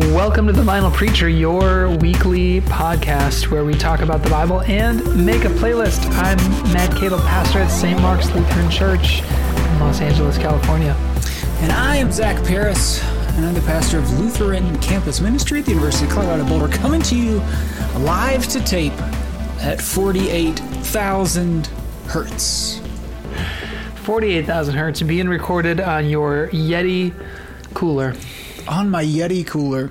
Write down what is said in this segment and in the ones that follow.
Welcome to The Vinyl Preacher, your weekly podcast where we talk about the Bible and make a playlist. I'm Matt Keadle, pastor at St. Mark's Lutheran Church in Los Angeles, California. And I am Zach Parris, and I'm the pastor of Lutheran Campus Ministry at the University of Colorado Boulder, coming to you live to tape at 48,000 hertz. 48,000 hertz being recorded on your Yeti cooler. On my Yeti cooler.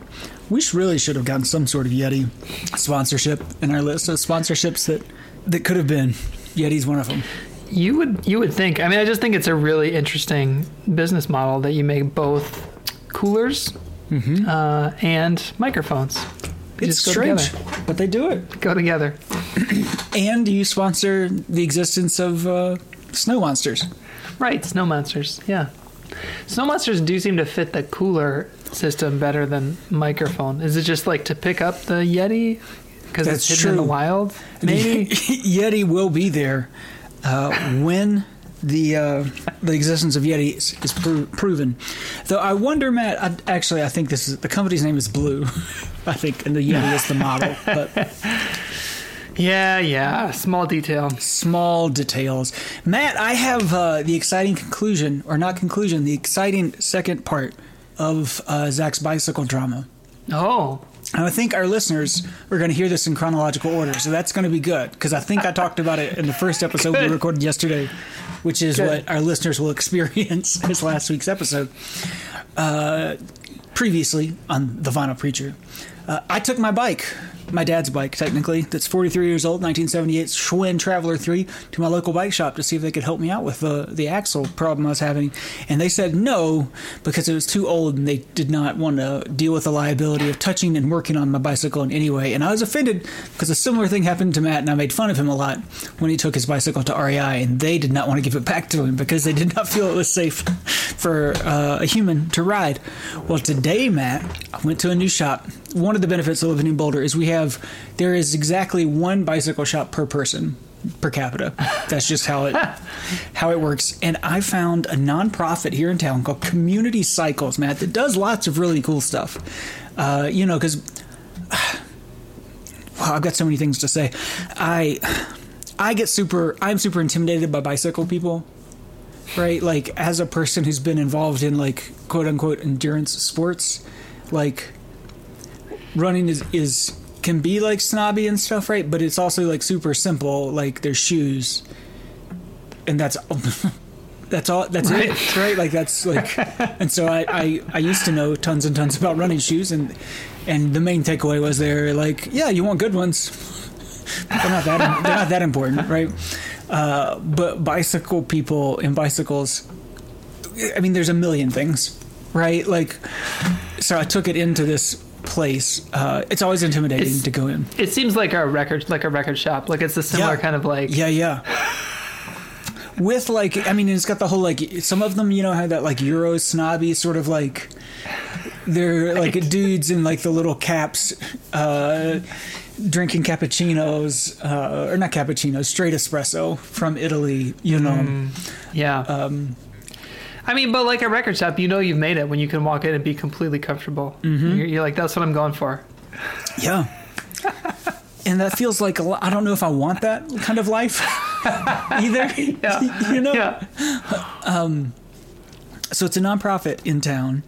We really should have gotten some sort of Yeti sponsorship in our list of sponsorships that, that could have been. Yeti's one of them. You would you would think. I mean, I just think it's a really interesting business model that you make both coolers uh, and microphones. They It's just go strange, together. but they do it. Go together. And you sponsor the existence of uh, snow monsters. Right, snow monsters. Yeah, snow monsters do seem to fit the cooler system better than microphone. Is it just like to pick up the Yeti because it's hidden in the wild? Maybe. Yeti will be there uh, when the uh, the existence of Yeti is, is pro- proven. Though I wonder, Matt. I, actually, I think this is the company's name is Blue. I think, and the Yeti is the model. But yeah, yeah. Small detail. small details. Matt, I have uh, the exciting conclusion, or not conclusion, the exciting second part of uh, Zach's bicycle drama. Oh, And I think our listeners are going to hear this in chronological order, so that's going to be good because I think I talked about it in the first episode we recorded yesterday, which is Good. what our listeners will experience as last week's episode. Uh, previously on the Vinyl Preacher, uh, I took my bike, my dad's bike, technically, that's 43 years old, 1978 Schwinn Traveler 3, to my local bike shop to see if they could help me out with the the axle problem I was having, and they said no because it was too old and they did not want to deal with the liability of touching and working on my bicycle in any way. And I was offended because a similar thing happened to Matt, and I made fun of him a lot when he took his bicycle to REI, and they did not want to give it back to him because they did not feel it was safe for uh, a human to ride. Well, today, Matt, I went to a new shop. One of the benefits of living in Boulder is we have there is exactly one bicycle shop per person per capita. That's just how it how it works. And I found a nonprofit here in town called Community Cycles, Matt, that does lots of really cool stuff. Uh, you know, because wow, I've got so many things to say. I I get super I'm super intimidated by bicycle people. Right? Like as a person who's been involved in like quote unquote endurance sports, like running is is can be like snobby and stuff, right? But it's also like super simple. Like their shoes, and that's that's all. That's Right. it, right? Like that's like. And so I, I I used to know tons and tons about running shoes, and and the main takeaway was they're like, yeah, you want good ones. They're not that they're not that important, right? Uh, but bicycle people and bicycles. I mean, there's a million things, right? Like, so I took it into this place. Uh, it's always intimidating It's- to go in. it seems like a record, like a record shop. Like it's a similar Yeah. kind of like. Yeah, yeah. With like, I mean, it's got the whole like. Some of them, you know, have that like Euro snobby sort of like. They're like dudes in like the little caps, uh, drinking cappuccinos, uh, or not cappuccinos, straight espresso from Italy. You know, Yeah. um, I mean, but like a record shop, you know you've made it when you can walk in and be completely comfortable. Mm-hmm. You're, you're like, that's what I'm going for. yeah. And that feels like a lot. I don't know if I want that kind of life either. Yeah. You know, Yeah. so it's a nonprofit in town,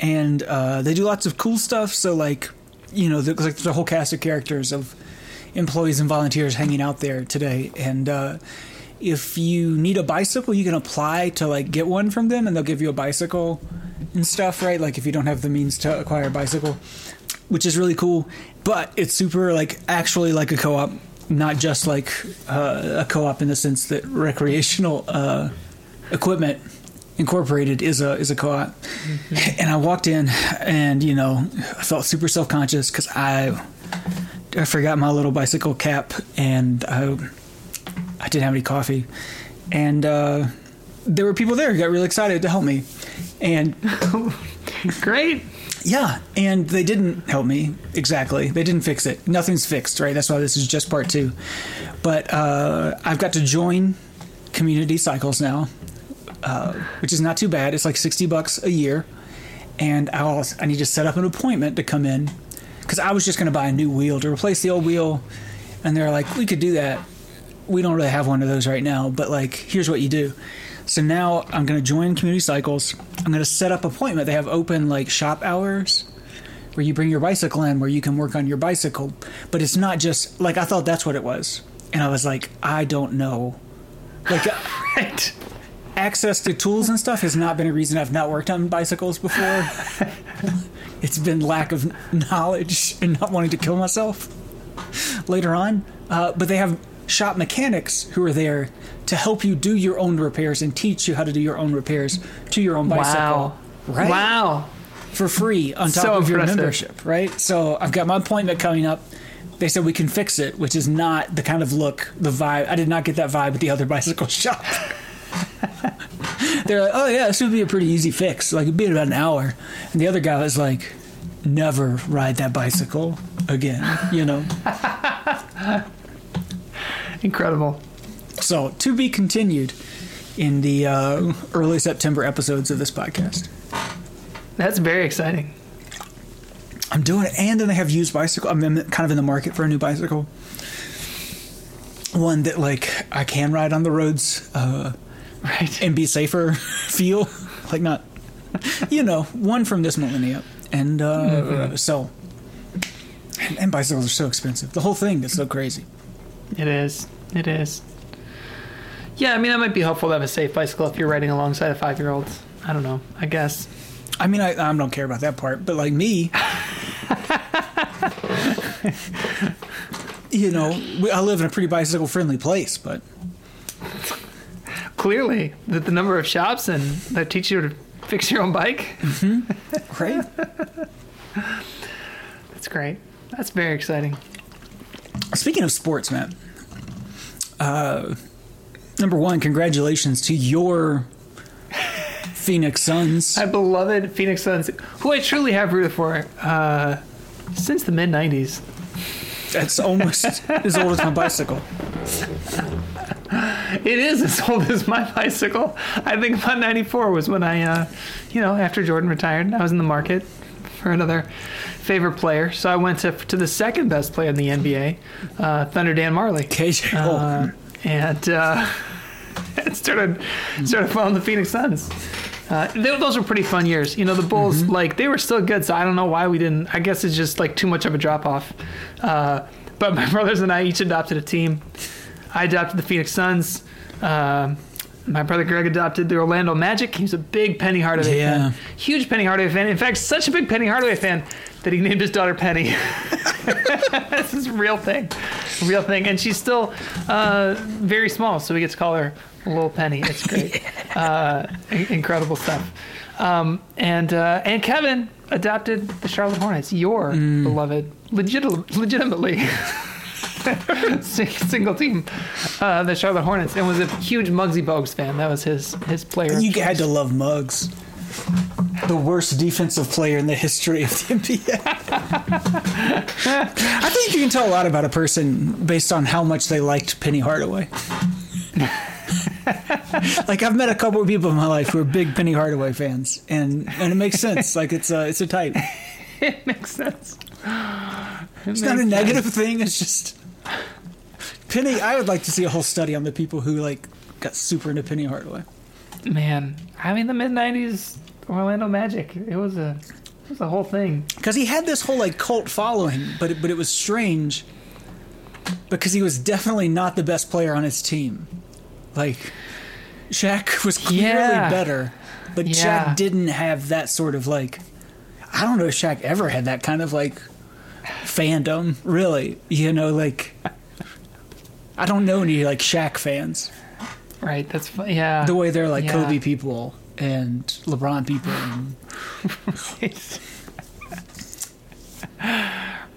and uh, they do lots of cool stuff. So like, you know, there's like the whole cast of characters of employees and volunteers hanging out there today, and uh, if you need a bicycle, you can apply to like get one from them, and they'll give you a bicycle and stuff, right? Like if you don't have the means to acquire a bicycle, which is really cool. But it's super like actually like a co-op, not just like uh, a co-op in the sense that recreational uh, equipment incorporated is a is a co-op and i walked in and you know i felt super self-conscious because i i forgot my little bicycle cap and i i didn't have any coffee and uh there were people there who got really excited to help me and Great. yeah, and they didn't help me exactly. They didn't fix it. Nothing's fixed, right? That's why this is just part two. But uh, I've got to join Community Cycles now, uh, which is not too bad. It's like sixty bucks a year, and I'll, I need to set up an appointment to come in because I was just going to buy a new wheel to replace the old wheel, and they're like, we could do that. We don't really have one of those right now, but like, here's what you do. So now I'm going to join Community Cycles. I'm going to set up appointment. They have open like shop hours where you bring your bicycle in where you can work on your bicycle, but it's not just like I thought that's what it was, and I was like, I don't know, like. Right. access to tools and stuff has not been a reason I've not worked on bicycles before. it's been lack of knowledge and not wanting to kill myself later on. Uh, but they have shop mechanics who are there to help you do your own repairs and teach you how to do your own repairs to your own bicycle. Wow. Right? Wow. For free on top So of your membership, right? So I've got my appointment coming up. They said we can fix it, which is not the kind of look, the vibe. I did not get that vibe at the other bicycle shop. They're like, oh yeah, this would be a pretty easy fix. Like it'd be in about an hour. And the other guy was like, never ride that bicycle again. You know. Incredible. So to be continued in the uh, early September episodes of this podcast. That's very exciting. I'm doing it, and then I have used bicycle. I'm in- kind of in the market for a new bicycle. One that like I can ride on the roads uh, Right. and be safer. Feel like not, you know, one from this millennia, and uh, so. And, and bicycles are so expensive. The whole thing is so crazy. It is. It is. Yeah, I mean that might be helpful to have a safe bicycle if you're riding alongside a five year old. I don't know. I guess. I mean, I, I don't care about that part, but like me, you know, we, I live in a pretty bicycle friendly place, but Clearly, that the number of shops and that teach you to fix your own bike. Mm-hmm. right? That's great. That's very exciting. Speaking of sports, Matt, uh, number one, congratulations to your Phoenix Suns. My beloved Phoenix Suns, who I truly have rooted for uh, since the mid '90s. That's almost as old as my bicycle. It is as old as my bicycle. I think about 94 was when I, uh, you know, after Jordan retired, I was in the market for another favorite player. So I went to, to the second best player in the NBA, uh, Thunder Dan Majerle. KJ. Uh, and uh, started started following the Phoenix Suns. Uh, th- those were pretty fun years. You know, the Bulls like they were still good, so I don't know why we didn't. I guess it's just like too much of a drop off. Uh, but my brothers and I each adopted a team. I adopted the Phoenix Suns. Um my brother Greg adopted the Orlando Magic. He was a big Penny Hardaway Yeah. fan, huge Penny Hardaway fan. In fact, such a big Penny Hardaway fan that he named his daughter Penny. this is a real thing, real thing, and she's still uh, very small, so we get to call her Little Penny. It's great, uh, incredible stuff. Um, and uh, and Kevin adopted the Charlotte Hornets, your beloved, legit- legitimately. single team, uh, the Charlotte Hornets, and was a huge Muggsy Bogues fan. That was his his player. You had to love Muggs. The worst defensive player in the history of the NBA. I think you can tell a lot about a person based on how much they liked Penny Hardaway. like I've met a couple of people in my life who are big Penny Hardaway fans, and and it makes sense. Like it's a it's a type. it makes sense. It's not a negative thing. It's just Penny. I would like to see a whole study on the people who like got super into Penny Hardaway. Man, I mean the mid '90s Orlando Magic. It was a it was a whole thing. because he had this whole like cult following, but it, but it was strange because he was definitely not the best player on his team. Like Shaq was clearly Yeah. better, but Yeah. Shaq didn't have that sort of like. I don't know if Shaq ever had that kind of like fandom. Really, you know, like I don't know any like Shaq fans. Right. That's yeah. The way they're like Yeah. Kobe people and LeBron people. And,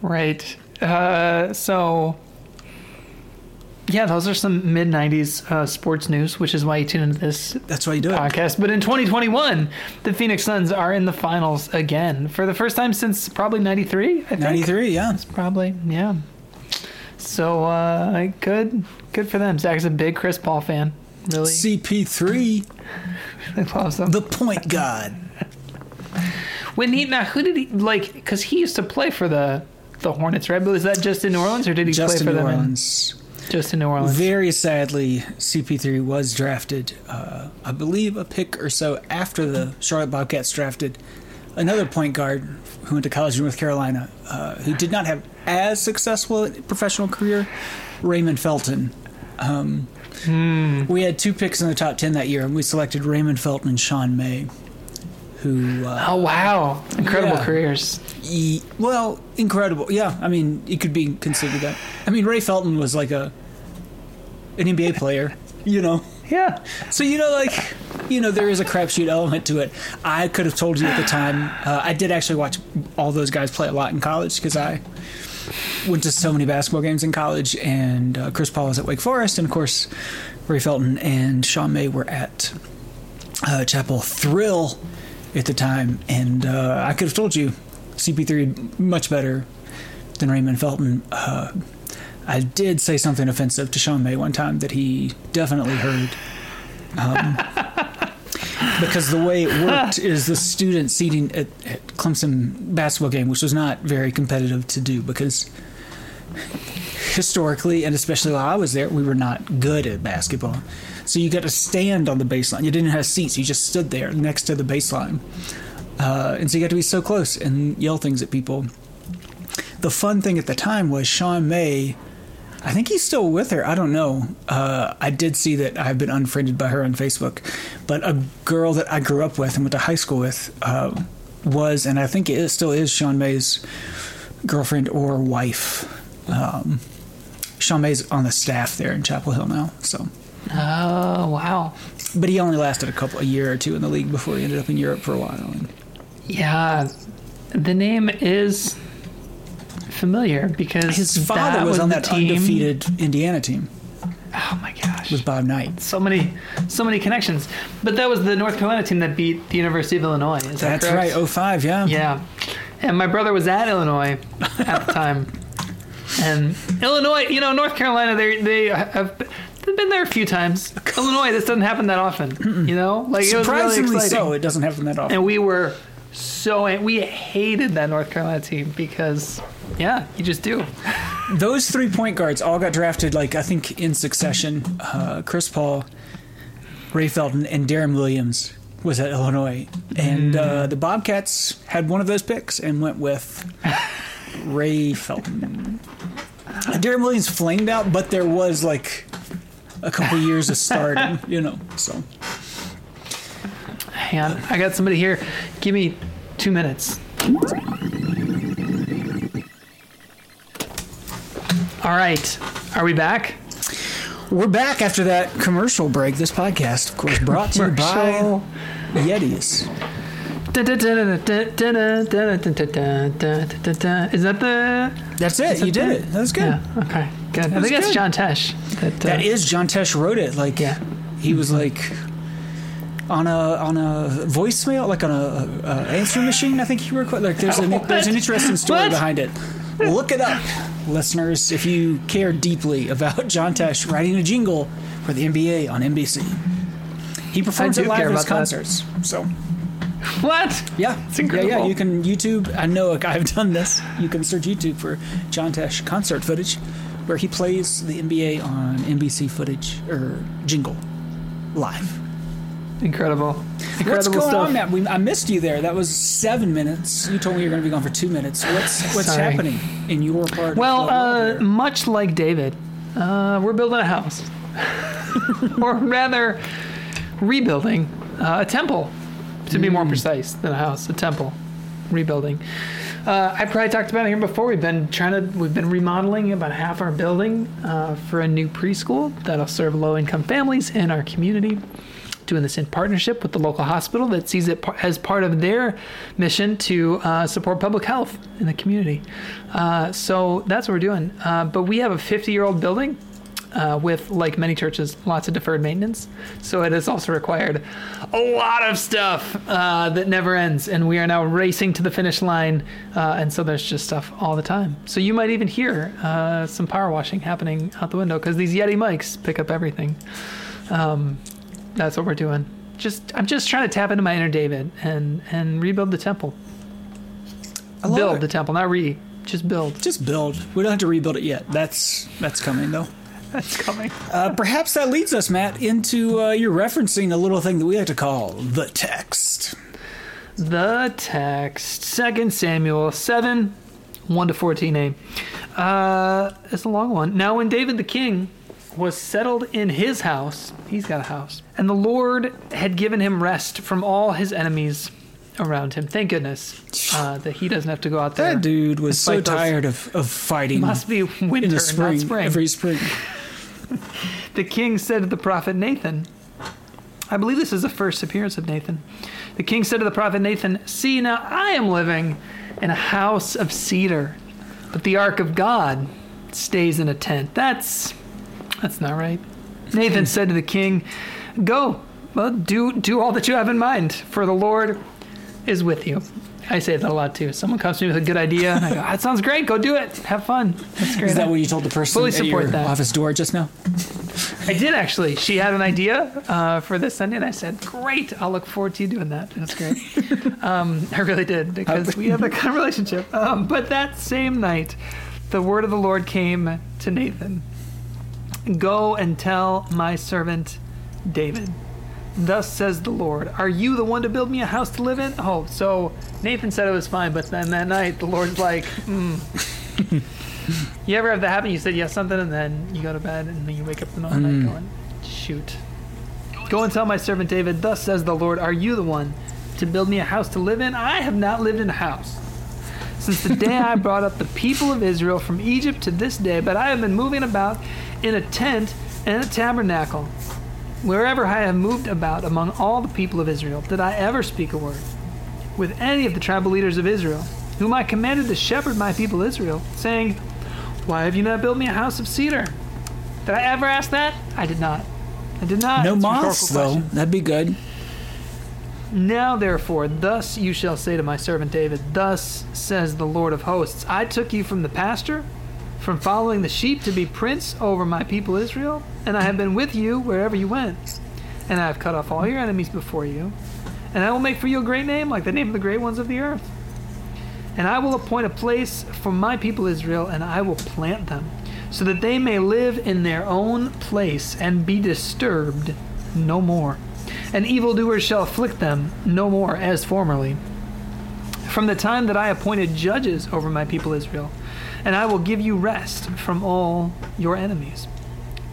right. Uh, so. Yeah, those are some mid '90s uh, sports news, which is why you tune into this that's why you do it. podcast. But in 2021, the Phoenix Suns are in the finals again for the first time since probably '93. I think. Ninety three, yeah. Probably, yeah. So uh, good, good for them. Zach's a big Chris Paul fan. Really, CP three. really loves them. the point guard. When he now, who did he like? Because he used to play for the the Hornets, right? But was that just in New Orleans, or did he Just play in for New them? in- Orleans. just in New Orleans. Very sadly, CP3 was drafted, uh, I believe, a pick or so after the Charlotte Bobcats drafted another point guard who went to college in North Carolina, uh, who did not have as successful a professional career, Raymond Felton. Um, We had two picks in the top 10 that year, and we selected Raymond Felton and Sean May, who. Uh, oh wow, incredible Yeah. careers. Ye- well, incredible. Yeah, I mean, it could be considered that. I mean, Ray Felton was like a an NBA player, you know. Yeah, So you know, like you know, there is a crapshoot element to it. I could have told you at the time. Uh, I did actually watch all those guys play a lot in college because I went to so many basketball games in college, and uh, Chris Paul was at Wake Forest, and of course, Ray Felton and Sean May were at uh, Chapel Thrill at the time, and uh, I could have told you CP3 much better than Raymond Felton. Uh, I did say something offensive to Sean May one time that he definitely heard. Um, because the way it worked is the student seating at, at Clemson basketball game, which was not very competitive to do because historically and especially while I was there, we were not good at basketball. So you got to stand on the baseline. You didn't have seats. You just stood there next to the baseline. Uh, and so you got to be so close and yell things at people. The fun thing at the time was Sean May. I think he's still with her. I don't know. Uh, I did see that I've been unfriended by her on Facebook, but a girl that I grew up with and went to high school with uh, was, and I think it is, still is, Sean May's girlfriend or wife. Um, Sean May's on the staff there in Chapel Hill now. So, Oh wow. but he only lasted a couple, a year or two in the league before he ended up in Europe for a while. And Yeah, the name is familiar because his father that was, on that team. undefeated Indiana team Oh my gosh, with Bob Knight. so many, so many connections. But that was the North Carolina team that beat the University of Illinois. Is that That's correct? right. 05, yeah. Yeah, and my brother was at Illinois at the time, and Illinois, you know, North Carolina, they they have they've been there a few times. Illinois, this doesn't happen that often. You know, like it was really Surprisingly so. It doesn't happen that often. and we were so we hated that North Carolina team because yeah, you just do. Those three point guards all got drafted, like I think in succession. Uh, Chris Paul, Ray Felton, and Deron Williams was at Illinois, and uh, the Bobcats had one of those picks and went with Ray Felton. Deron Williams flamed out, but there was like a couple years of starting, you know. So Hang on, I got somebody here. Give me two minutes. All right, are we back? we're back after that commercial break. This podcast, of course, brought to you by Yetis. Is that the? That's it. You did it. That's good. Yeah. Okay. Good. I That's think that's good. John Tesh. That, uh, That is John Tesh wrote it. Like Yeah. he was like on a on a voicemail, like on a, a answering machine. I think he recorded. Like there's an there's an interesting story What? behind it. Look it up, listeners, if you care deeply about John Tesh writing a jingle for the NBA on NBC. He performs it live at his about that. concerts. So What? yeah, It's yeah, yeah. You can YouTube. I know a guy have done this. You can search YouTube for John Tesh concert footage, where he plays the NBA on NBC footage or jingle live. Incredible. Incredible What's going stuff. on, Matt? We, I missed you there. That was seven minutes. You told me you were going to be gone for two minutes. What's what's Sorry. happening in your part? Well, uh, much like David, uh, we're building a house, or rather, rebuilding uh, a temple, to be more Mm. precise than a house, a temple, rebuilding. Uh, I probably talked about it here before. We've been trying to, we've been remodeling about half our building uh, for a new preschool that'll serve low-income families in our community. Doing this in partnership with the local hospital that sees it as part of their mission to uh, support public health in the community. Uh, so that's what we're doing. Uh, but we have a 50-year-old building uh, with, like many churches, lots of deferred maintenance. So it has also required a lot of stuff uh, that never ends. And we are now racing to the finish line. Uh, and so there's just stuff all the time. So you might even hear some power washing happening out the window because these Yeti mics pick up everything. Um, that's what we're doing. Just I'm just trying to tap into my inner David and and rebuild the temple. build it. the temple, not re. Just build. Just build. We don't have to rebuild it yet. That's that's coming though. That's coming. Uh, perhaps that leads us, Matt, into uh, you're referencing a little thing that we like to call the text. The text, Second Samuel seven, one to fourteen. A. Uh, it's a long one. Now, when David the king was settled in his house, he's got a house, and the Lord had given him rest from all his enemies around him. Thank goodness uh, that he doesn't have to go out there. That dude was so those- tired of, of fighting Must be winter, in the spring, not spring. every spring. The king said to the prophet Nathan, I believe this is the first appearance of Nathan. The king said to the prophet Nathan, See, now I am living in a house of cedar, but the ark of God stays in a tent. That's that's not right. Nathan said to the king, Go, well, do do all that you have in mind, for the Lord is with you. I say that a lot too. Someone comes to me with a good idea, and I go, That sounds great. Go do it. Have fun. That's great. Is that what you told the person Fully at support your that. office door just now? I did actually. She had an idea uh, for this Sunday, and I said, "Great! I'll look forward to you doing that." That's great. um, I really did because we have that kind of relationship. Um, but that same night, the word of the Lord came to Nathan: "Go and tell my servant David." Thus says the Lord, Are you the one to build me a house to live in? Oh, so Nathan said it was fine, but then that night the Lord's like, hmm. You ever have that happen? You said yes something, and then you go to bed, and then you wake up the the night going, "Shoot!" Go and tell my servant David. Thus says the Lord: Are you the one to build me a house to live in? I have not lived in a house since the day I brought up the people of Israel from Egypt to this day. But I have been moving about in a tent and a tabernacle. Wherever I have moved about among all the people of Israel, did I ever speak a word with any of the tribal leaders of Israel, whom I commanded to shepherd my people Israel, saying, Why have you not built me a house of cedar? Did I ever ask that? I did not. I did not. no moths, though. That'd be good. Now, therefore, thus you shall say to my servant David, Thus says the Lord of hosts I took you from the pasture, from following the sheep to be prince over my people Israel, and I have been with you wherever you went. And I have cut off all your enemies before you, and I will make for you a great name, like the name of the great ones of the earth. And I will appoint a place for my people Israel, and I will plant them, so that they may live in their own place and be disturbed no more. And evildoers shall afflict them no more as formerly. From the time that I appointed judges over my people Israel, and I will give you rest from all your enemies.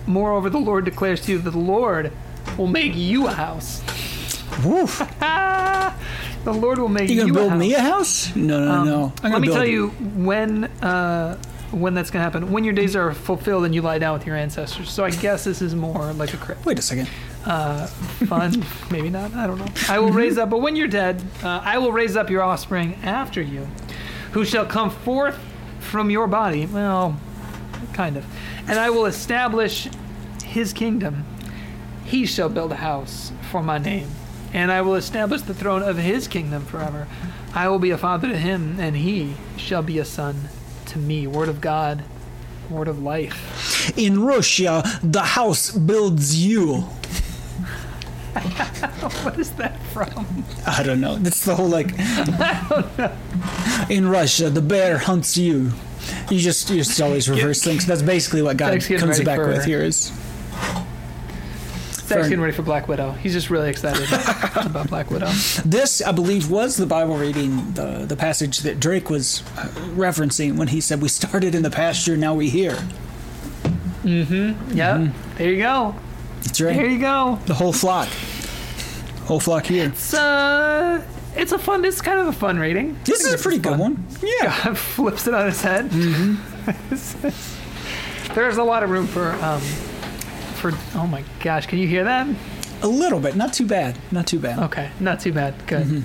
Moreover, the Lord declares to you that the Lord will make you a house. Woof. the Lord will make You you gonna build a house. me a house? No, no, Um, no. I'm let me tell you when uh, when that's going to happen. When your days are fulfilled and you lie down with your ancestors. So I guess this is more like a crypt. Wait a second. Uh, fun, maybe not. I don't know. I will raise up, but when you're dead, uh, I will raise up your offspring after you, who shall come forth from your body. Well, kind of. And I will establish his kingdom. He shall build a house for my name, and I will establish the throne of his kingdom forever. I will be a father to him, and he shall be a son to me. Word of God, word of life. In Russia, the house builds you. What is that from? I don't know. That's the whole like. In Russia, the bear hunts you. You just you just always reverse things. That's basically what God comes back for- with here. Is Zach's getting ready for Black Widow. He's just really excited about Black Widow. this, I believe, was the Bible reading, the the passage that Drake was uh, referencing when he said, "We started in the pasture, now we here." Mm-hmm. Yep. There you go. That's right. you go. The whole flock, whole flock here. It's uh, it's a fun. It's kind of a fun rating. This is a pretty good one. Yeah. God flips it on his head. There's a lot of room for um, for. Oh my gosh, can you hear that? A little bit, not too bad, not too bad. Okay, not too bad. Good.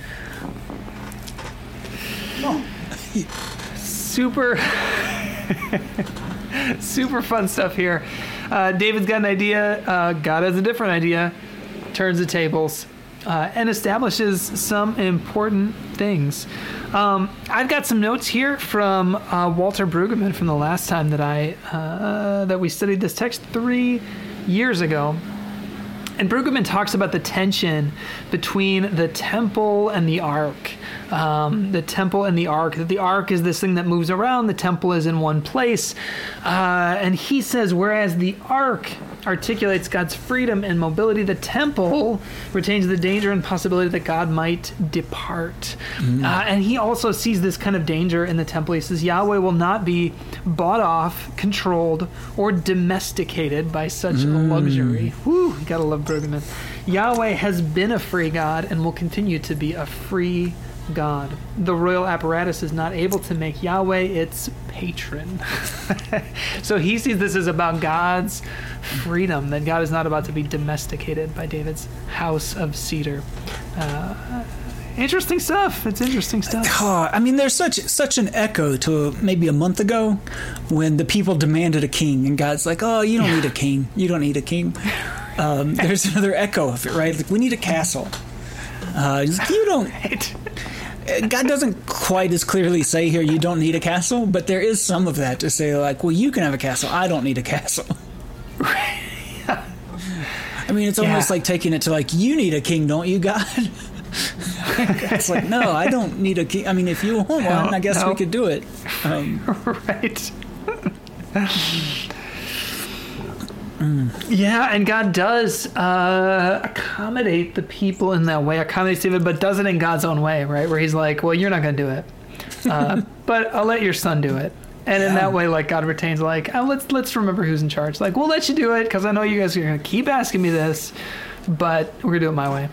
Super, super fun stuff here. Uh, David's got an idea. Uh, God has a different idea. Turns the tables uh, and establishes some important things. Um, I've got some notes here from uh, Walter Brueggemann from the last time that I uh, that we studied this text three years ago. And Brueggemann talks about the tension between the temple and the ark. Um, the temple and the ark. That the ark is this thing that moves around, the temple is in one place. Uh, and he says, whereas the ark articulates God's freedom and mobility, the temple retains the danger and possibility that God might depart. Uh, and he also sees this kind of danger in the temple. He says, Yahweh will not be bought off, controlled, or domesticated by such a luxury. Whew, gotta love Brueggemann. Yahweh has been a free God and will continue to be a free God. The royal apparatus is not able to make Yahweh its patron. so he sees this as about God's freedom, that God is not about to be domesticated by David's house of cedar. Uh, interesting stuff. It's interesting stuff. Oh, I mean, there's such such an echo to maybe a month ago when the people demanded a king, and God's like, "Oh, you don't need a king. You don't need a king." Um, there's another echo of it, right? Like, we need a castle. Uh, he's like, you don't. Right. God doesn't quite as clearly say here you don't need a castle, but there is some of that to say like, well, you can have a castle. I don't need a castle. I mean, it's almost Yeah. like taking it to like, you need a king, don't you, God? it's like, no, I don't need a king. I mean, if you want one, No, I guess no. we could do it. Um, right. Yeah, and God does uh, accommodate the people in that way, accommodates David, but does it in God's own way, right? Where He's like, "Well, you're not going to do it, uh, but I'll let your son do it." And in that way, like God retains, like, oh, let's let's remember who's in charge. Like, we'll let you do it because I know you guys are going to keep asking me this, but we're going to do it my way.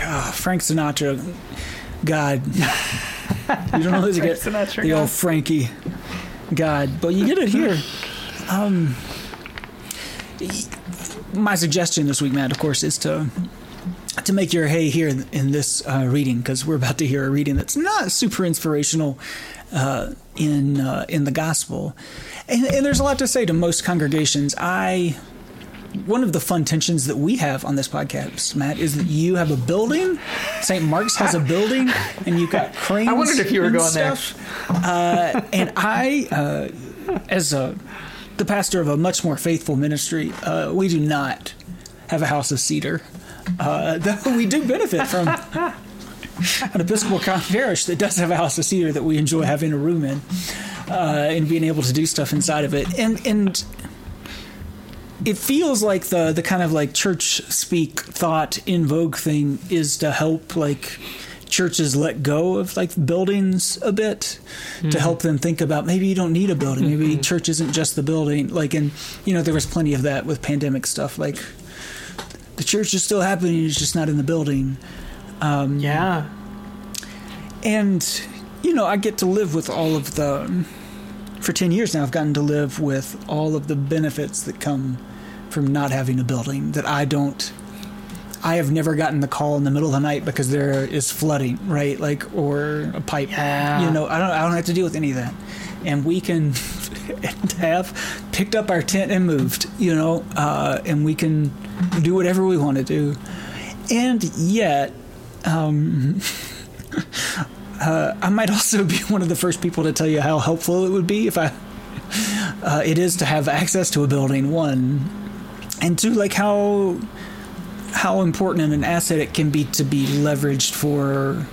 ah, Frank Sinatra, God. You don't know who to get Frank Sinatra, the God. old Frankie, God, but you get it here. Um, my suggestion this week, Matt, of course, is to to make your hay here in, in this uh, reading because we're about to hear a reading that's not super inspirational uh, in uh, in the gospel, and, and there's a lot to say to most congregations. I one of the fun tensions that we have on this podcast, Matt, is that you have a building. St. Mark's has a building, and you've got cranes. I wondered if you were going there. Uh, and I, uh, as a the pastor of a much more faithful ministry, uh, we do not have a house of cedar. Uh, though we do benefit from an Episcopal parish that does have a house of cedar that we enjoy having a room in uh, and being able to do stuff inside of it. And and it feels like the the kind of like church speak thought in vogue thing is to help like churches let go of like buildings a bit to hmm. help them think about maybe you don't need a building. Maybe hmm. church isn't just the building. Like and you know there was plenty of that with pandemic stuff. Like the church is still happening it's just not in the building. Um, yeah, and you know i get to live with all of the for 10 years now i've gotten to live with all of the benefits that come from not having a building that i don't i have never gotten the call in the middle of the night because there is flooding right like or a pipe Yeah. you know i don't i don't have to deal with any of that and we can have picked up our tent and moved you know uh, and we can do whatever we want to do and yet um, uh, I might also be one of the first people to tell you how helpful it would be if I uh, it is to have access to a building. One, and two, like how how important and an asset it can be to be leveraged for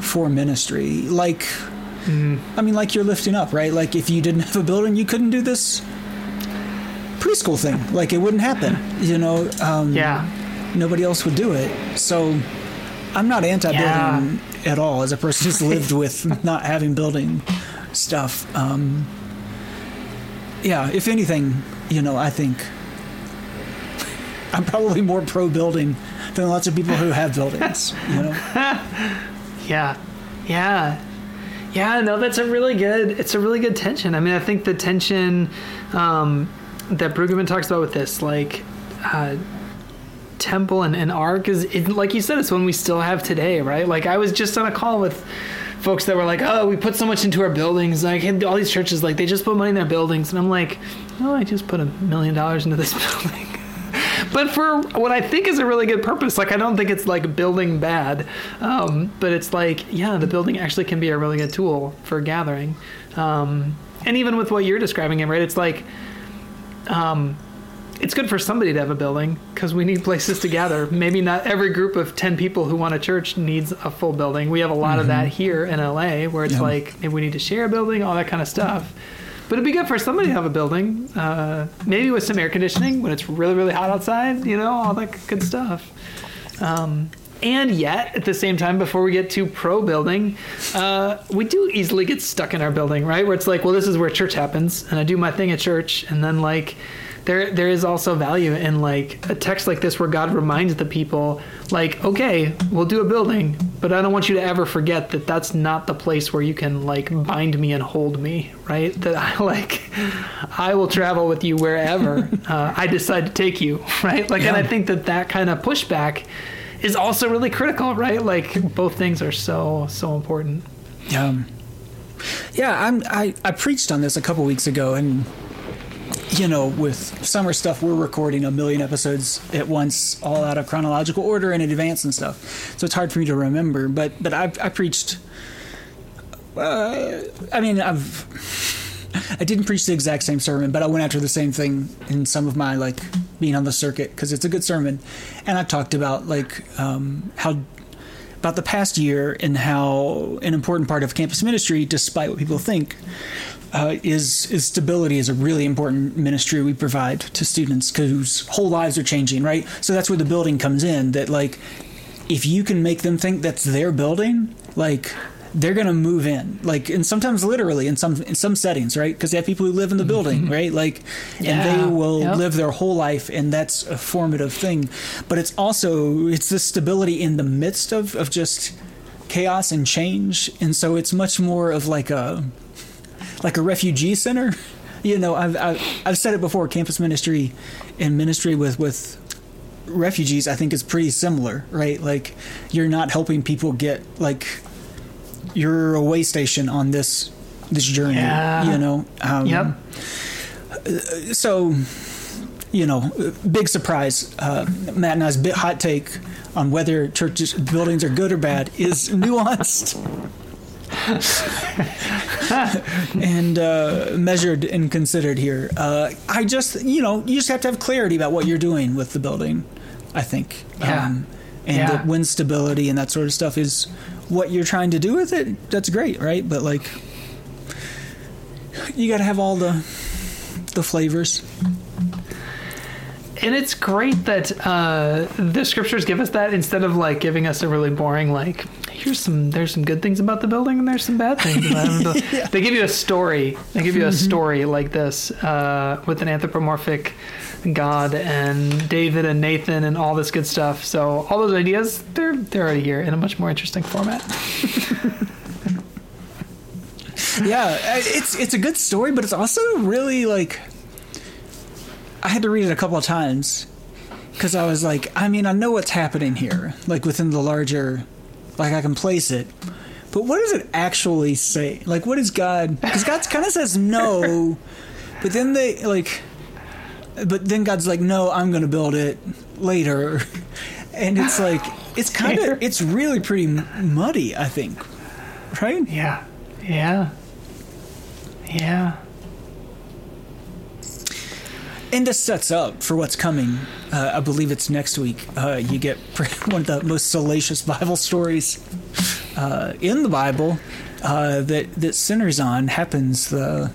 for ministry. Like, I mean, like you're lifting up, right? Like if you didn't have a building, you couldn't do this preschool thing. Like it wouldn't happen. You know. Um, yeah. nobody else would do it. So I'm not anti-building at all. As a person who's lived with not having building stuff, um, yeah. If anything, you know, I think I'm probably more pro-building than lots of people who have buildings. You know, Yeah, yeah, yeah. No, that's a really good. It's a really good tension. I mean, I think the tension um, that Brueggemann talks about with this, like uh, temple and, and ark, is it, like you said, it's one we still have today, right? Like I was just on a call with folks that were like, "Oh, we put so much into our buildings. Like all these churches, like they just put money in their buildings," and I'm like, "No, I just put a million dollars into this building." But for what I think is a really good purpose. Like I don't think it's like building bad, um, but it's like yeah, the building actually can be a really good tool for gathering. Um, and even with what you're describing, it right, it's like um, it's good for somebody to have a building because we need places to gather. Maybe not every group of 10 people who want a church needs a full building. We have a lot mm-hmm. of that here in LA where it's yeah. like, if we need to share a building, all that kind of stuff. But it'd be good for somebody to have a building, uh, maybe with some air conditioning when it's really, really hot outside, you know, all that good stuff. Um, and yet, at the same time, before we get too pro building, uh, we do easily get stuck in our building, right? Where it's like, well, this is where church happens, and I do my thing at church, and then like, there there is also value in like a text like this where God reminds the people, like, okay, we'll do a building, but I don't want you to ever forget that that's not the place where you can like bind me and hold me, right? That I like, I will travel with you wherever uh, I decide to take you, right? Like, yeah. and I think that that kind of pushback is also really critical, right? Like both things are so so important. Um, yeah, I'm, I I preached on this a couple weeks ago, and you know, with summer stuff, we're recording a million episodes at once, all out of chronological order and in advance and stuff. So it's hard for me to remember. But but I, I preached. Uh, I mean, I've I didn't preach the exact same sermon, but I went after the same thing in some of my like being on the circuit because it's a good sermon, and I talked about like um, how about the past year and how an important part of campus ministry, despite what people think, uh, is is stability is a really important ministry we provide to students whose whole lives are changing. Right, so that's where the building comes in. That like, if you can make them think that's their building, like they're going to move in like and sometimes literally in some in some settings right because they have people who live in the building mm-hmm. right like yeah. and they will yep. live their whole life and that's a formative thing but it's also it's the stability in the midst of of just chaos and change and so it's much more of like a like a refugee center you know I've, I've I've said it before campus ministry and ministry with with refugees I think is pretty similar right like you're not helping people get like you're a way station on this this journey. Yeah. You know. Um, yep. So, you know, big surprise. Uh, Matt and I's bit hot take on whether churches buildings are good or bad is nuanced. and uh, measured and considered here. Uh, I just, you know, you just have to have clarity about what you're doing with the building. I think, yeah. Um, and yeah. the wind stability and that sort of stuff is what you're trying to do with it, that's great, right? But like, you got to have all the the flavors. And it's great that uh, the scriptures give us that instead of like giving us a really boring like here's some there's some good things about the building and there's some bad things about it. yeah. They give you a story. They give you a mm-hmm. story like this uh, with an anthropomorphic God and David and Nathan and all this good stuff. So all those ideas, they're they're already here in a much more interesting format. yeah, it's it's a good story, but it's also really like I had to read it a couple of times because I was like, I mean, I know what's happening here, like within the larger, like I can place it. But what does it actually say? Like, what is God? Because God kind of says no, but then they like but then God's like, no, I'm going to build it later. And it's like, it's kind of, it's really pretty muddy, I think. Right? Yeah. Yeah. Yeah. And this sets up for what's coming. Uh, I believe it's next week. Uh, you get one of the most salacious Bible stories uh, in the Bible uh, that that centers on happens the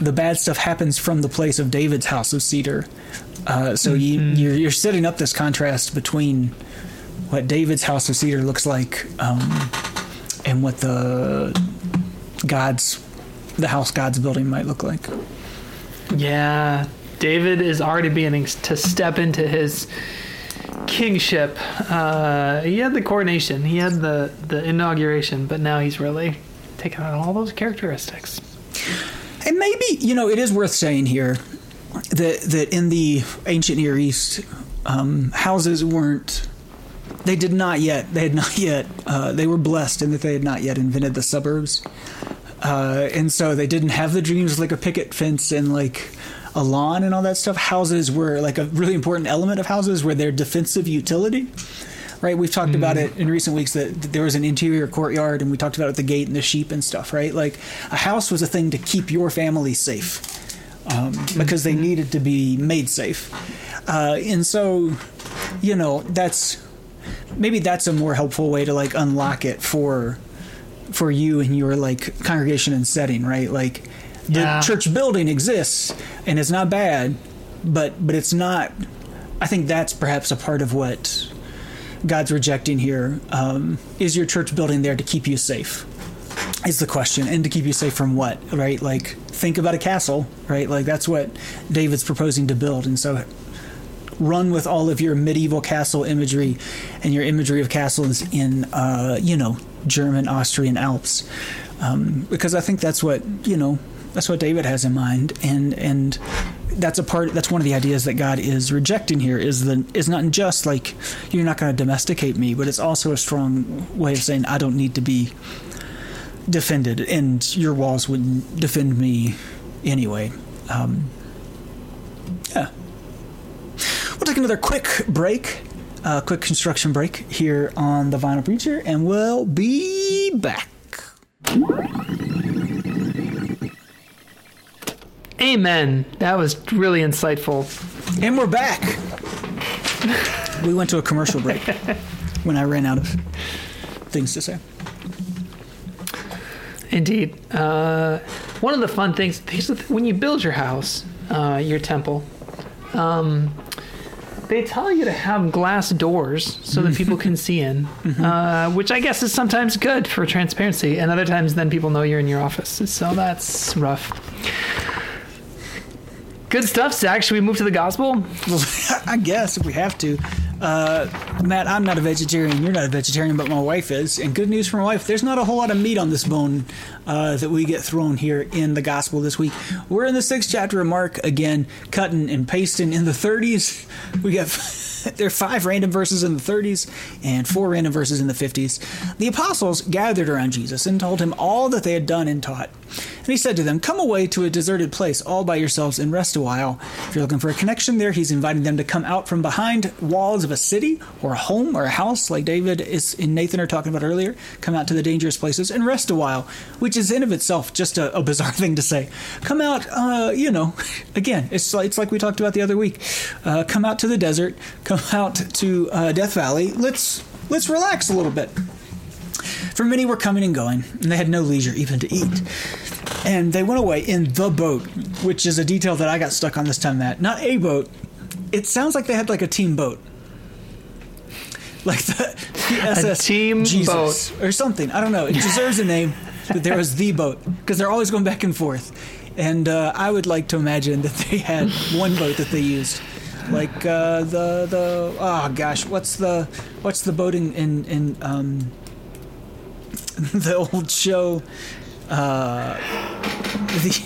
the bad stuff happens from the place of David's house of cedar. Uh, so mm-hmm. you, you're, you're, setting up this contrast between what David's house of cedar looks like um, and what the God's the house God's building might look like. Yeah, David is already beginning to step into his kingship. Uh, he had the coronation, he had the the inauguration, but now he's really taking on all those characteristics. And maybe you know it is worth saying here that that in the ancient Near East, um, houses weren't. They did not yet. They had not yet. Uh, they were blessed in that they had not yet invented the suburbs, uh, and so they didn't have the dreams like a picket fence and like a lawn and all that stuff. Houses were like a really important element of houses were their defensive utility right? We've talked mm. about it in recent weeks that, that there was an interior courtyard, and we talked about it the gate and the sheep and stuff, right? Like a house was a thing to keep your family safe. um, because they needed to be made safe. Uh, and so, you know, that's maybe that's a more helpful way to like unlock it for for you and your like congregation and setting, right? Like the Yeah. church building exists and it's not bad, but but it's not. I think that's perhaps a part of what God's rejecting here. Um, is your church building there to keep you safe? Is the question, and to keep you safe from what? Right? Like think about a castle, right? Like that's what David's proposing to build, and so run with all of your medieval castle imagery and your imagery of castles in, uh, you know, German, Austrian Alps, um, because I think that's what you know, that's what David has in mind, and and that's a part. That's one of the ideas that God is rejecting here. Is the is not just like you're not going to domesticate me, but it's also a strong way of saying I don't need to be defended, and your walls wouldn't defend me anyway. Um, yeah. We'll take another quick break, uh, quick construction break here on the Vinyl Preacher, and we'll be back. Amen. That was really insightful. And we're back. we went to a commercial break when I ran out of things to say. Indeed. Uh, one of the fun things when you build your house, uh, your temple, um, they tell you to have glass doors so that people can see in, uh, which I guess is sometimes good for transparency, and other times then people know you're in your office. So that's rough. Good stuff, Zach. Should we move to the gospel? I guess if we have to. Uh, Matt, I'm not a vegetarian. You're not a vegetarian, but my wife is. And good news for my wife: there's not a whole lot of meat on this bone uh, that we get thrown here in the gospel this week. We're in the sixth chapter of Mark again, cutting and pasting. In the 30s, we got there are five random verses in the 30s and four random verses in the 50s. The apostles gathered around Jesus and told him all that they had done and taught. And he said to them, Come away to a deserted place all by yourselves and rest a while. If you're looking for a connection there, he's inviting them to come out from behind walls of a city or a home or a house, like David is and Nathan are talking about earlier. Come out to the dangerous places and rest a while, which is in of itself just a, a bizarre thing to say. Come out, uh, you know, again, it's like, it's like we talked about the other week. Uh, come out to the desert, come out to uh, Death Valley. Let's let's relax a little bit. For many were coming and going, and they had no leisure even to eat. And they went away in the boat, which is a detail that I got stuck on this time, That Not a boat. It sounds like they had like a team boat. Like the, the SS team Jesus boat. or something. I don't know. It deserves a name, but there was the boat because they're always going back and forth. And uh, I would like to imagine that they had one boat that they used, like uh, the the oh gosh, what's the what's the boat in in, in um, the old show? Uh, the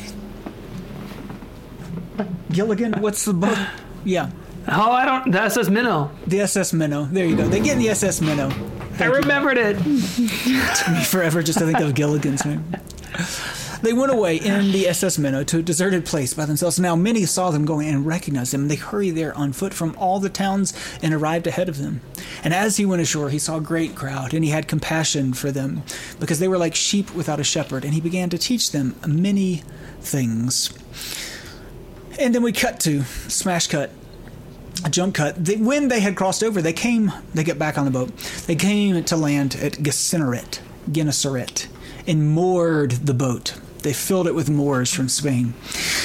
Gilligan. What's the boat? Yeah, Oh, I don't. That says Minnow. the SS Minnow. There you go. They get in the SS Minnow. I remembered it. took me forever just to think of Gilligan's name. They went away in the SS Minnow to a deserted place by themselves. Now many saw them going and recognized them. They hurried there on foot from all the towns and arrived ahead of them. And as he went ashore, he saw a great crowd, and he had compassion for them, because they were like sheep without a shepherd. And he began to teach them many things. And then we cut to smash cut a jump cut. They, when they had crossed over, they came. They get back on the boat. They came to land at Gennesaret, Gennesaret, and moored the boat. They filled it with Moors from Spain.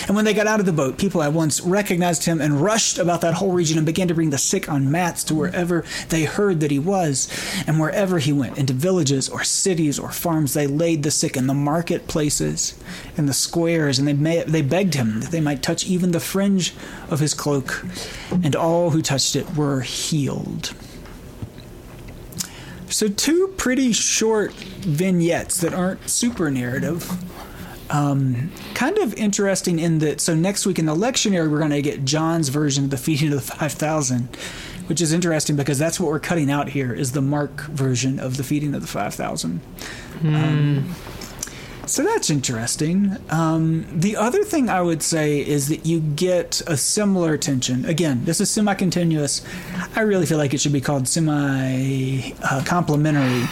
And when they got out of the boat, people at once recognized him and rushed about that whole region and began to bring the sick on mats to wherever they heard that he was. And wherever he went, into villages or cities or farms, they laid the sick in the marketplaces and the squares, and they, may, they begged him that they might touch even the fringe of his cloak. And all who touched it were healed. So, two pretty short vignettes that aren't super narrative. Um, kind of interesting in that. So, next week in the lectionary, we're going to get John's version of the feeding of the 5,000, which is interesting because that's what we're cutting out here is the Mark version of the feeding of the 5,000. Um, so that's interesting. Um, the other thing I would say is that you get a similar tension. Again, this is semi continuous. I really feel like it should be called semi uh, complementary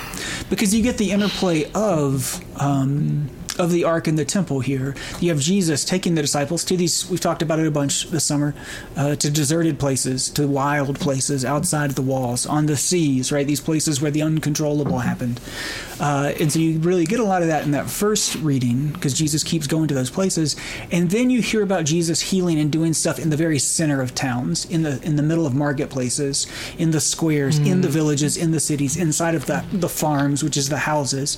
because you get the interplay of um, of the ark in the temple here. You have Jesus taking the disciples to these, we've talked about it a bunch this summer, uh, to deserted places, to wild places outside of the walls, on the seas, right? These places where the uncontrollable happened. Uh, and so you really get a lot of that in that first reading because Jesus keeps going to those places. And then you hear about Jesus healing and doing stuff in the very center of towns, in the in the middle of marketplaces, in the squares, mm. in the villages, in the cities, inside of the, the farms, which is the houses.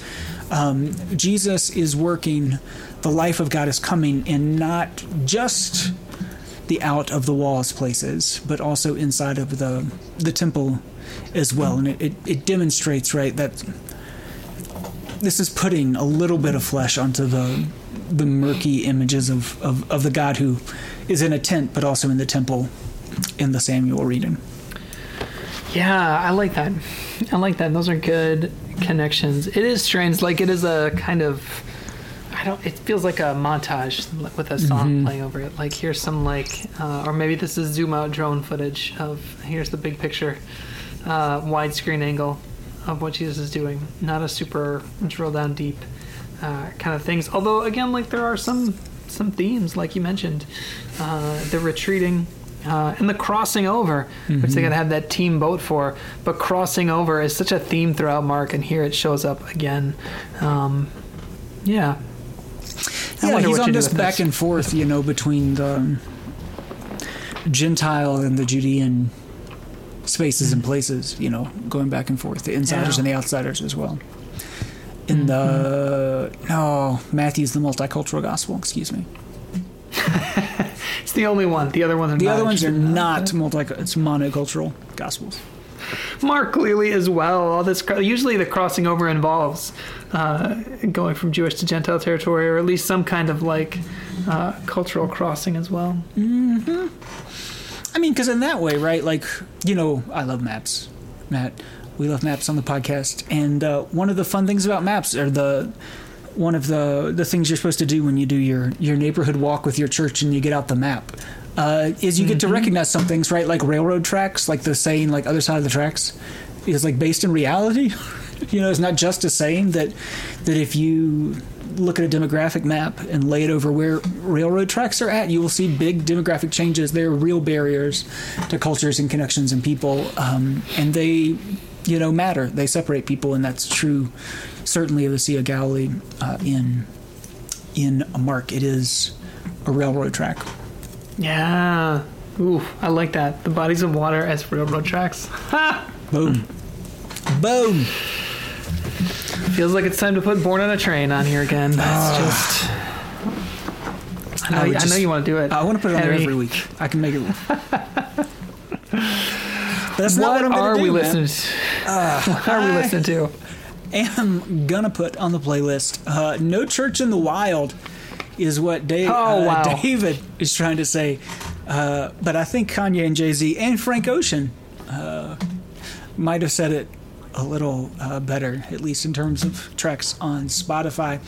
Um, Jesus is working, the life of God is coming in not just the out of the walls places, but also inside of the the temple as well. And it, it, it demonstrates, right, that this is putting a little bit of flesh onto the the murky images of, of, of the God who is in a tent but also in the temple in the Samuel reading. Yeah, I like that. I like that. Those are good connections. It is strange. Like it is a kind of I don't. It feels like a montage with a song mm-hmm. playing over it. Like here's some like, uh, or maybe this is zoom out drone footage of here's the big picture, uh, widescreen angle of what Jesus is doing. Not a super drill down deep uh, kind of things. Although again, like there are some some themes, like you mentioned, uh, the retreating. Uh, and the crossing over, mm-hmm. which they gotta have that team boat for, but crossing over is such a theme throughout Mark, and here it shows up again. Um, yeah, yeah, he's on this back this. and forth, you know, between the Gentile and the Judean spaces mm-hmm. and places, you know, going back and forth, the insiders yeah. and the outsiders as well. In mm-hmm. the no, Matthew's the multicultural gospel. Excuse me. it's the only one. The other ones are the not other ones are not multi. It's monocultural gospels. Mark clearly as well. All this usually the crossing over involves uh, going from Jewish to Gentile territory, or at least some kind of like uh, cultural crossing as well. Mm-hmm. I mean, because in that way, right? Like, you know, I love maps, Matt. We love maps on the podcast, and uh, one of the fun things about maps are the one of the the things you're supposed to do when you do your your neighborhood walk with your church and you get out the map uh, is you get mm-hmm. to recognize some things, right? Like railroad tracks, like the saying, like other side of the tracks, is like based in reality. you know, it's not just a saying that that if you look at a demographic map and lay it over where railroad tracks are at, you will see big demographic changes. They're real barriers to cultures and connections and people, um, and they, you know, matter. They separate people, and that's true, certainly of the Sea of Galilee uh, in in Mark. It is a railroad track. Yeah. Ooh, I like that. The bodies of water as railroad tracks. Ha! Boom. Boom. Feels like it's time to put Born on a Train on here again. That's uh, just. I know, I, just, I know you want to do it. I want to put it on there every week. I can make it. That's what, what are do, we man. listening to? Uh, what are we listening to? Am gonna put on the playlist. Uh, no Church in the Wild is what Dave, oh, uh, wow. David is trying to say. Uh, but I think Kanye and Jay Z and Frank Ocean uh, might have said it a little uh, better, at least in terms of tracks on Spotify.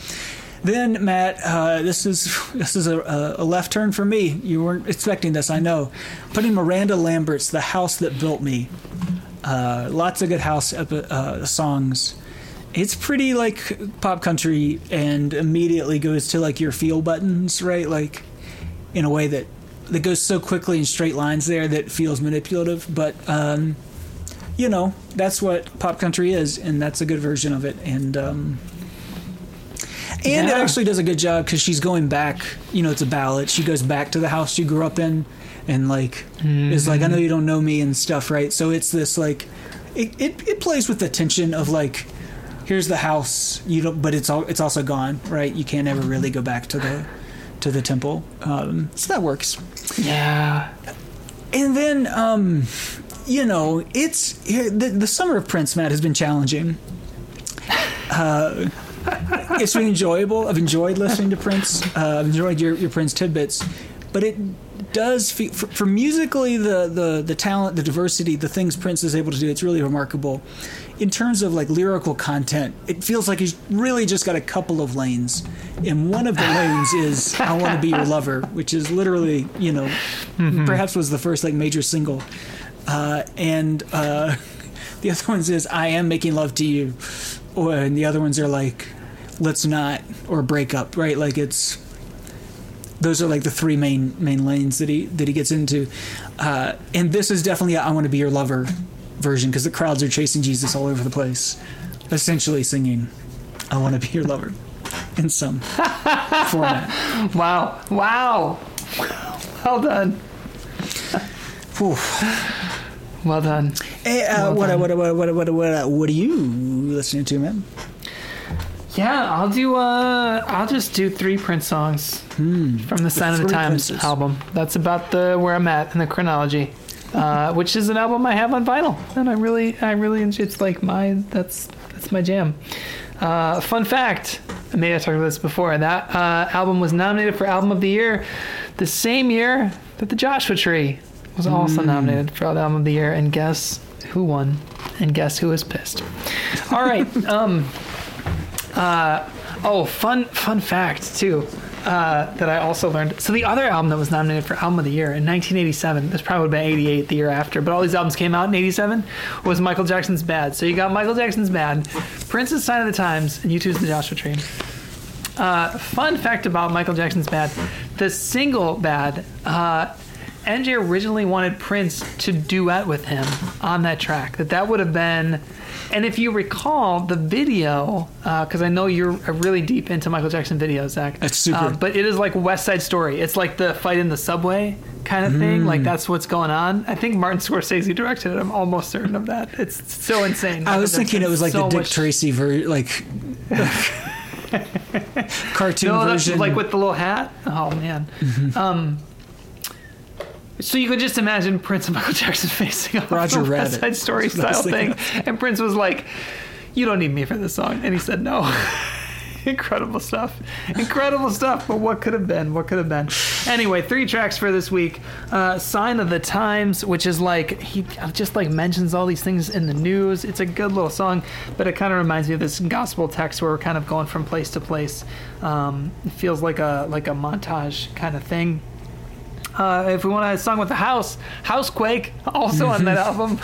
Then Matt, uh, this is this is a, a, left turn for me. You weren't expecting this, I know. Putting Miranda Lambert's "The House That Built Me." Uh, lots of good house uh, songs. It's pretty like pop country, and immediately goes to like your feel buttons, right? Like in a way that that goes so quickly in straight lines there that feels manipulative, but. Um, you know, that's what pop country is, and that's a good version of it. And um, and yeah. it actually does a good job because she's going back. You know, it's a ballad. She goes back to the house she grew up in, and like mm-hmm. is like, I know you don't know me and stuff, right? So it's this like, it, it, it plays with the tension of like, here's the house, you don't, but it's all it's also gone, right? You can't ever really go back to the to the temple. Um, so that works. Yeah. And then um, you know, it's the, the summer of Prince Matt has been challenging. Uh, it's been enjoyable. I've enjoyed listening to Prince. Uh, I've enjoyed your, your Prince tidbits, but it does feel for, for, musically the, the the talent, the diversity, the things Prince is able to do. It's really remarkable. In terms of like lyrical content, it feels like he's really just got a couple of lanes, and one of the lanes is "I Want to Be Your Lover," which is literally you know, mm-hmm. perhaps was the first like major single uh, and uh, the other ones is I am making love to you, or, and the other ones are like let's not or break up right like it's those are like the three main main lanes that he that he gets into uh, and this is definitely a i want to be your lover version because the crowds are chasing jesus all over the place essentially singing i want to be your lover in some format Wow. Wow. Well done. Well done. Hey, uh, Well what, done. what, what, what, what, what, what are you listening to, man? Yeah, I'll do. Uh, I'll just do three Prince songs from the Sign of the Hmm. Times Princes. album. That's about the where I'm at in the chronology, uh, which is an album I have on vinyl, and I really, I really. It's like my that's that's my jam. Uh, fun fact: maybe I talked about this before. That uh, album was nominated for Album of the Year the same year that the Joshua Tree was also Hmm. nominated for Album of the Year, and guess who won? And guess who was pissed? All right. Um, uh, oh, fun fun fact too uh, that I also learned. So the other album that was nominated for Album of the Year in 1987, this probably would have been 88 the year after, but all these albums came out in 87, was Michael Jackson's Bad. So you got Michael Jackson's Bad, Prince's Sign of the Times, and U2's The Joshua Tree. Uh, fun fact about Michael Jackson's Bad: the single Bad. Uh, MJ originally wanted Prince to duet with him on that track. That that would have been, and if you recall the video, because I know you're really deep into Michael Jackson videos, Zach. That's super. Uh, but it is like West Side Story. It's like the fight in the subway kind of thing. Like that's what's going on. I think Martin Scorsese directed it. I'm almost certain of that. It's so insane. I was thinking it was like So the Dick much- Tracy ver- like cartoon No, version. like with the little hat. Oh man. Mm-hmm. Um. So you could just imagine Prince and Michael Jackson facing off Roger a West Side Story That's what I style thing, and Prince was like, "You don't need me for this song," and he said no. Incredible stuff. Incredible stuff. But what could have been? What could have been? Anyway, three tracks for this week. Uh, Sign of the Times, which is like, he just like mentions all these things in the news. It's a good little song, but it kind of reminds me of this gospel text where we're kind of going from place to place. Um, it feels like a like a montage kind of thing. Uh, if we want a song with the house, Housequake, also on that album.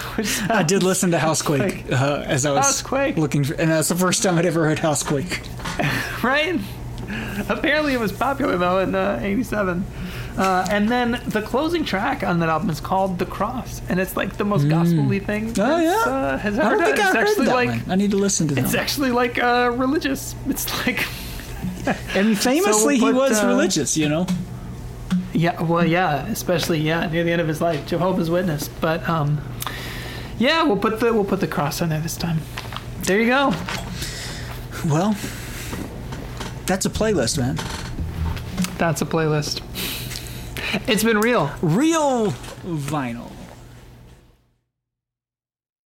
I did listen to Housequake uh, as I was Housequake. looking for, and that's the first time I'd ever heard Housequake. right? Apparently, it was popular though in uh, '87. Uh, and then the closing track on that album is called "The Cross," and it's like the most gospel-y thing. Oh that's, yeah, uh, has I ever don't done. think It's I heard actually that like one. I need to listen to that. it's one. actually like uh, religious. It's like And famously, So we'll he was uh, religious. You know, yeah, well, yeah, especially yeah near the end of his life, Jehovah's Witness. But um, yeah, we'll put the we'll put the cross on there this time. There you go. well, that's a playlist, man. That's a playlist. It's been real. Real vinyl.